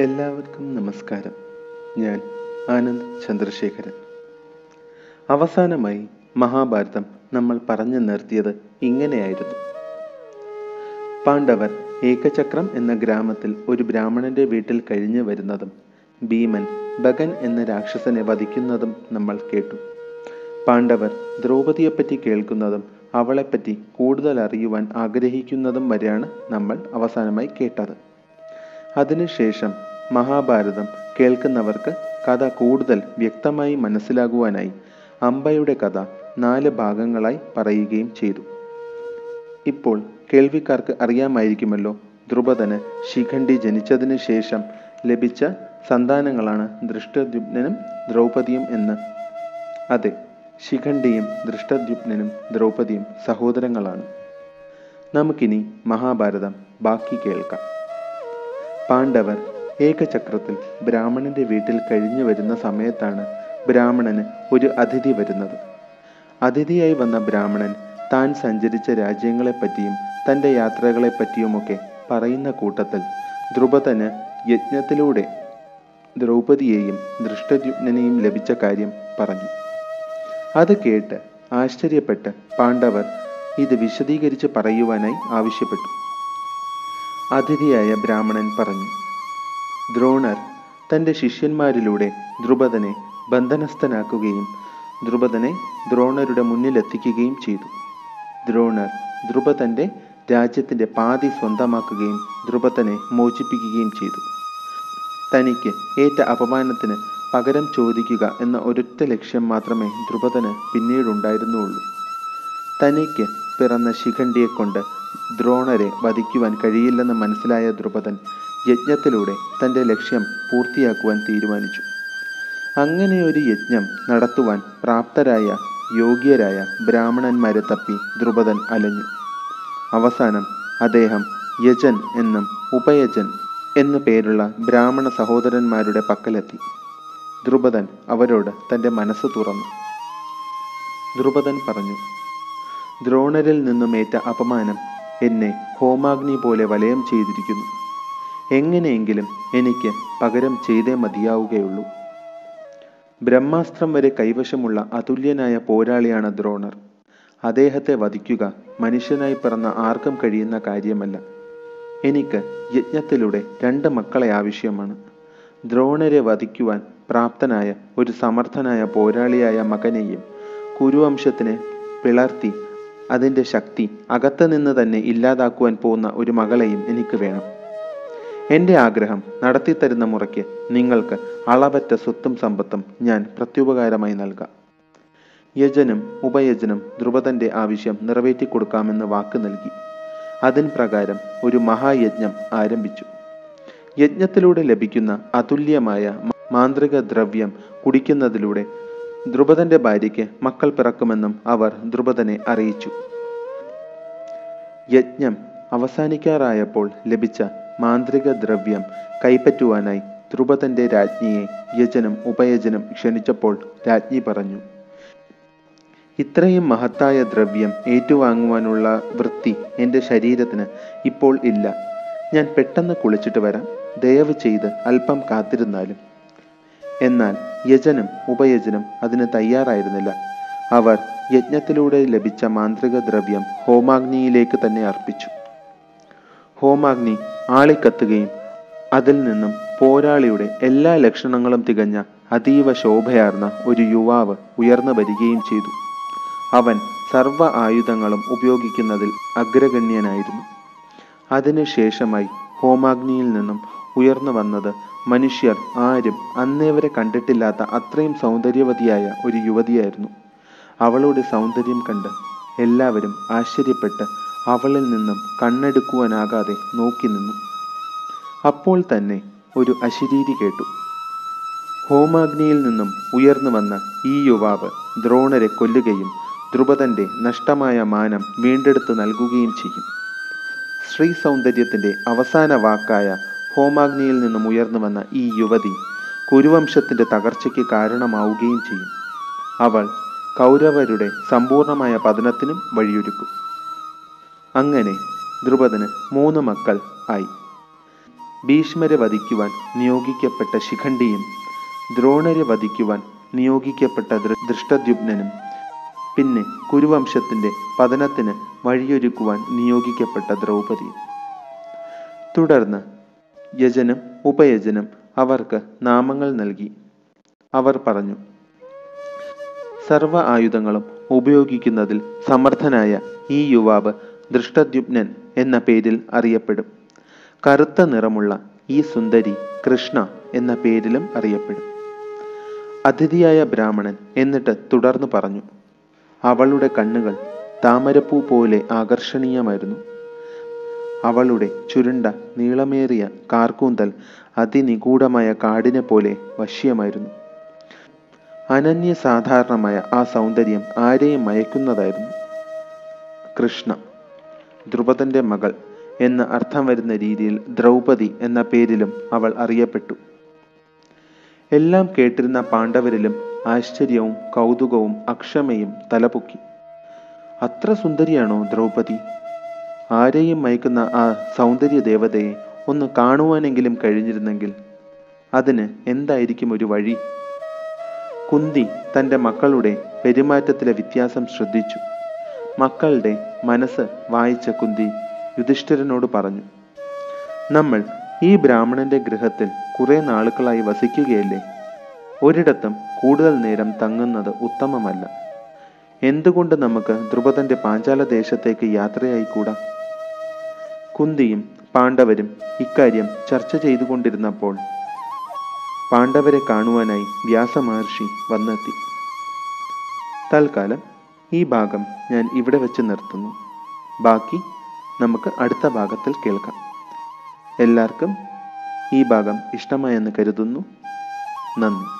എല്ലാവർക്കും നമസ്കാരം. ഞാൻ ആനന്ദ് ചന്ദ്രശേഖരൻ. അവസാനമായി മഹാഭാരതം നമ്മൾ പറഞ്ഞു നിർത്തിയത് ഇങ്ങനെയായിരുന്നു. പാണ്ഡവർ ഏകചക്രം എന്ന ഗ്രാമത്തിൽ ഒരു ബ്രാഹ്മണന്റെ വീട്ടിൽ കഴിഞ്ഞു വരുന്നതും ഭീമൻ ഭഗൻ എന്ന രാക്ഷസനെ വധിക്കുന്നതും നമ്മൾ കേട്ടു. പാണ്ഡവർ ദ്രൗപതിയെപ്പറ്റി കേൾക്കുന്നതും അവളെപ്പറ്റി കൂടുതൽ അറിയുവാൻ ആഗ്രഹിക്കുന്നതും വരെയാണ് നമ്മൾ അവസാനമായി കേട്ടത്. അതിനുശേഷം മഹാഭാരതം കേൾക്കുന്നവർക്ക് കഥ കൂടുതൽ വ്യക്തമായി മനസ്സിലാകുവാനായി അംബയുടെ കഥ നാല് ഭാഗങ്ങളായി പറയുകയും ചെയ്തു. ഇപ്പോൾ കേൾവിക്കാർക്ക് അറിയാമായിരിക്കുമല്ലോ ദ്രുപദന് ശിഖണ്ഡി ജനിച്ചതിന് ശേഷം ലഭിച്ച സന്താനങ്ങളാണ് ദൃഷ്ടദ്യുപ്നനും ദ്രൗപദിയും എന്ന്. അതെ ശിഖണ്ഡിയും ദൃഷ്ടദ്യുപ്നനും ദ്രൗപദിയും സഹോദരങ്ങളാണ്. നമുക്കിനി മഹാഭാരതം ബാക്കി കേൾക്കാം. പാണ്ഡവർ ഏകചക്രത്തിൽ ബ്രാഹ്മണന്റെ വീട്ടിൽ കഴിഞ്ഞു വരുന്ന സമയത്താണ് ബ്രാഹ്മണന് ഒരു അതിഥി വരുന്നത്. അതിഥിയായി വന്ന ബ്രാഹ്മണൻ താൻ സഞ്ചരിച്ച രാജ്യങ്ങളെപ്പറ്റിയും തന്റെ യാത്രകളെപ്പറ്റിയുമൊക്കെ പറയുന്ന കൂട്ടത്തിൽ ധ്രുപദന് യജ്ഞത്തിലൂടെ ദ്രൗപദിയെയും ദൃഷ്ടജ്ഞനെയും ലഭിച്ച കാര്യം പറഞ്ഞു. അത് കേട്ട് ആശ്ചര്യപ്പെട്ട് പാണ്ഡവർ ഇത് വിശദീകരിച്ച് പറയുവാനായി ആവശ്യപ്പെട്ടു. അതിഥിയായ ബ്രാഹ്മണൻ പറഞ്ഞു ദ്രോണർ തന്റെ ശിഷ്യന്മാരിലൂടെ ദ്രുപദനെ ബന്ധനസ്ഥനാക്കുകയും ദ്രുപദനെ ദ്രോണരുടെ മുന്നിലെത്തിക്കുകയും ചെയ്തു. ദ്രോണർ ദ്രുപദന്റെ രാജ്യത്തിന്റെ പാതി സ്വന്തമാക്കുകയും ദ്രുപദനെ മോചിപ്പിക്കുകയും ചെയ്തു. തനിക്ക് ഏറ്റ അപമാനത്തിന് പകരം ചോദിക്കുക എന്ന ഒരൊറ്റ ലക്ഷ്യം മാത്രമേ ദ്രുപദന് പിന്നീടുണ്ടായിരുന്നുള്ളൂ. തനിക്ക് പിറന്ന ശിഖണ്ഡിയെക്കൊണ്ട് ദ്രോണരെ വധിക്കുവാൻ കഴിയില്ലെന്ന് മനസ്സിലായ ദ്രുപദൻ യജ്ഞത്തിലൂടെ തന്റെ ലക്ഷ്യം പൂർത്തിയാക്കുവാൻ തീരുമാനിച്ചു. അങ്ങനെ ഒരു യജ്ഞം നടത്തുവാൻ പ്രാപ്തരായ യോഗ്യരായ ബ്രാഹ്മണന്മാരെ തപ്പി ദ്രുപദൻ അലഞ്ഞു. അവസാനം അദ്ദേഹം യജൻ എന്നും ഉപയജൻ എന്നു പേരുള്ള ബ്രാഹ്മണ സഹോദരന്മാരുടെ പക്കലെത്തി. ദ്രുപദൻ അവരോട് തന്റെ മനസ്സ് തുറന്നു. ദ്രുപദൻ പറഞ്ഞു ദ്രോണരിൽ നിന്നുമേറ്റ അപമാനം എന്നെ ഹോമാഗ്നി പോലെ വലയം ചെയ്തിരിക്കുന്നു. എങ്ങനെയെങ്കിലും എനിക്ക് പകരം ചെയ്തേ മതിയാവുകയുള്ളൂ. ബ്രഹ്മാസ്ത്രം വരെ കൈവശമുള്ള അതുല്യനായ പോരാളിയാണ് ദ്രോണർ. അദ്ദേഹത്തെ വധിക്കുക മനുഷ്യനായി പിറന്ന ആർക്കും കഴിയുന്ന കാര്യമല്ല. എനിക്ക് യജ്ഞത്തിലൂടെ രണ്ട് മക്കളെ ആവശ്യമാണ്. ദ്രോണരെ വധിക്കുവാൻ പ്രാപ്തനായ ഒരു സമർത്ഥനായ പോരാളിയായ മകനെയും കുരുവംശത്തിനെ പിളർത്തി അതിന്റെ ശക്തി അകത്തുനിന്ന് തന്നെ ഇല്ലാതാക്കുവാൻ പോകുന്ന ഒരു മകളെയും എനിക്ക് വേണം. എന്റെ ആഗ്രഹം നടത്തിത്തരുന്ന മുറയ്ക്ക് നിങ്ങൾക്ക് അളവറ്റ സ്വത്തും സമ്പത്തും ഞാൻ പ്രത്യുപകാരമായി നൽകാം. യജനും ഉപയജനും ദ്രുപദന്റെ ആവശ്യം നിറവേറ്റിക്കൊടുക്കാമെന്ന് വാക്ക് നൽകി. അതിന് പ്രകാരം ഒരു മഹായജ്ഞം ആരംഭിച്ചു. യജ്ഞത്തിലൂടെ ലഭിക്കുന്ന അതുല്യമായ മാന്ത്രിക ദ്രവ്യം കുടിക്കുന്നതിലൂടെ ധ്രുപദന്റെ ഭാര്യയ്ക്ക് മക്കൾ പിറക്കുമെന്നും അവർ ധ്രുപദനെ അറിയിച്ചു. യജ്ഞം അവസാനിക്കാറായപ്പോൾ ലഭിച്ച മാന്ത്രിക ദ്രവ്യം കൈപ്പറ്റുവാനായി ധ്രുപതന്റെ രാജ്ഞിയെ യജനം ഉപയജനം ക്ഷണിച്ചപ്പോൾ രാജ്ഞി പറഞ്ഞു ഇത്രയും മഹത്തായ ദ്രവ്യം ഏറ്റുവാങ്ങുവാനുള്ള വൃത്തി എന്റെ ശരീരത്തിന് ഇപ്പോൾ ഇല്ല. ഞാൻ പെട്ടെന്ന് കുളിച്ചിട്ട് വരാം. ദയവ് ചെയ്ത് അല്പം കാത്തിരുന്നാലും. എന്നാൽ യജനം ഉപയജനം അതിന് തയ്യാറായിരുന്നില്ല. അവർ യജ്ഞത്തിലൂടെ ലഭിച്ച മാന്ത്രിക ദ്രവ്യം ഹോമാഗ്നിയിലേക്ക് തന്നെ അർപ്പിച്ചു. ഹോമാഗ്നി ആളിക്കത്തുകയും അതിൽ നിന്നും പോരാളിയുടെ എല്ലാ ലക്ഷണങ്ങളും തികഞ്ഞ അതീവ ശോഭയാർന്ന ഒരു യുവാവ് ഉയർന്നു വരികയും ചെയ്തു. അവൻ സർവ ആയുധങ്ങളും ഉപയോഗിക്കുന്നതിൽ അഗ്രഗണ്യനായിരുന്നു. അതിനുശേഷമായി ഹോമാഗ്നിയിൽ നിന്നും ഉയർന്നു വന്നത് മനുഷ്യർ ആരും അന്നേവരെ കണ്ടിട്ടില്ലാത്ത അത്രയും സൗന്ദര്യവതിയായ ഒരു യുവതിയായിരുന്നു. അവളുടെ സൗന്ദര്യം കണ്ട് എല്ലാവരും ആശ്ചര്യപ്പെട്ട് അവളിൽ നിന്നും കണ്ണെടുക്കുവാനാകാതെ നോക്കി നിന്നു. അപ്പോൾ തന്നെ ഒരു അശരീരി കേട്ടു. ഹോമാഗ്നിയിൽ നിന്നും ഉയർന്നു വന്ന ഈ യുവാവ് ദ്രോണരെ കൊല്ലുകയും ധ്രുപദന്റെ നഷ്ടമായ മാനം വീണ്ടെടുത്ത് നൽകുകയും ചെയ്യും. ശ്രീ സൗന്ദര്യത്തിന്റെ അവസാന വാക്കായ ഹോമാഗ്നിയിൽ നിന്നും ഉയർന്നു വന്ന ഈ യുവതി കുരുവംശത്തിന്റെ തകർച്ചയ്ക്ക് കാരണമാവുകയും ചെയ്യും. അവൾ കൗരവരുടെ സമ്പൂർണമായ പതനത്തിനും വഴിയൊരുക്കും. അങ്ങനെ ദ്രുപദന് മൂന്ന് മക്കൾ ആയി. ഭീഷ്മരെ വധിക്കുവാൻ നിയോഗിക്കപ്പെട്ട ശിഖണ്ഡിയും ദ്രോണരെ വധിക്കുവാൻ നിയോഗിക്കപ്പെട്ട ദൃഷ്ടദ്യുപ്നനും പിന്നെ കുരുവംശത്തിന്റെ പതനത്തിന് വഴിയൊരുക്കുവാൻ നിയോഗിക്കപ്പെട്ട ദ്രൗപദിയും തുടർന്ന് യജനം ഉപയജനം അവർക്ക് നാമങ്ങൾ നൽകി. അവർ പറഞ്ഞു സർവ ആയുധങ്ങളും ഉപയോഗിക്കുന്നതിൽ സമർത്ഥനായ ഈ യുവാവ് ദൃഷ്ടദ്യുപ്നൻ എന്ന പേരിൽ അറിയപ്പെടും. കറുത്ത നിറമുള്ള ഈ സുന്ദരി കൃഷ്ണ എന്ന പേരിലും അറിയപ്പെടും. അതിഥിയായ ബ്രാഹ്മണൻ എന്നിട്ട് തുടർന്നു പറഞ്ഞു അവളുടെ കണ്ണുകൾ താമരപ്പൂ പോലെ ആകർഷണീയമായിരുന്നു. അവളുടെ ചുരുണ്ട നീളമേറിയ കാർക്കൂന്തൽ അതിനിഗൂഢമായ കാടിനെ പോലെ വശ്യമായിരുന്നു. അനന്യസാധാരണമായ ആ സൗന്ദര്യം ആരെയും മയക്കുന്നതായിരുന്നു. കൃഷ്ണ ദ്രുപദന്റെ മകൾ എന്ന് അർത്ഥം വരുന്ന രീതിയിൽ ദ്രൗപദി എന്ന പേരിലും അവൾ അറിയപ്പെട്ടു. എല്ലാം കേട്ടിരുന്ന പാണ്ഡവരിലും ആശ്ചര്യവും കൗതുകവും അക്ഷമയും തലപൊക്കി. അത്ര സുന്ദരിയാണോ ദ്രൗപദി? ആരെയും മയക്കുന്ന ആ സൗന്ദര്യ ദേവതയെ ഒന്ന് കാണുവാനെങ്കിലും കഴിഞ്ഞിരുന്നെങ്കിൽ അതിന് എന്തായിരിക്കും ഒരു വഴി? കുന്തി തന്റെ മക്കളുടെ പെരുമാറ്റത്തിലെ വ്യത്യാസം ശ്രദ്ധിച്ചു. മക്കളുടെ മനസ്സ് വായിച്ച കുന്തി യുധിഷ്ഠിരനോട് പറഞ്ഞു നമ്മൾ ഈ ബ്രാഹ്മണന്റെ ഗൃഹത്തിൽ കുറെ നാളുകളായി വസിക്കുകയല്ലേ? ഒരിടത്തും കൂടുതൽ നേരം തങ്ങുന്നത് ഉത്തമമല്ല. എന്തുകൊണ്ട് നമുക്ക് ധ്രുപദന്റെ പാഞ്ചാല ദേശത്തേക്ക് യാത്രയായിക്കൂടാ? കുന്തിയും പാണ്ഡവരും ഇക്കാര്യം ചർച്ച ചെയ്തുകൊണ്ടിരുന്നപ്പോൾ പാണ്ഡവരെ കാണുവാനായി വ്യാസമഹർഷി വന്നെത്തി. തൽക്കാലം ഈ ഭാഗം ഞാൻ ഇവിടെ വെച്ച് നിർത്തുന്നു. ബാക്കി നമുക്ക് അടുത്ത ഭാഗത്തിൽ കേൾക്കാം. എല്ലാവർക്കും ഈ ഭാഗം ഇഷ്ടമായെന്ന് കരുതുന്നു. നന്ദി.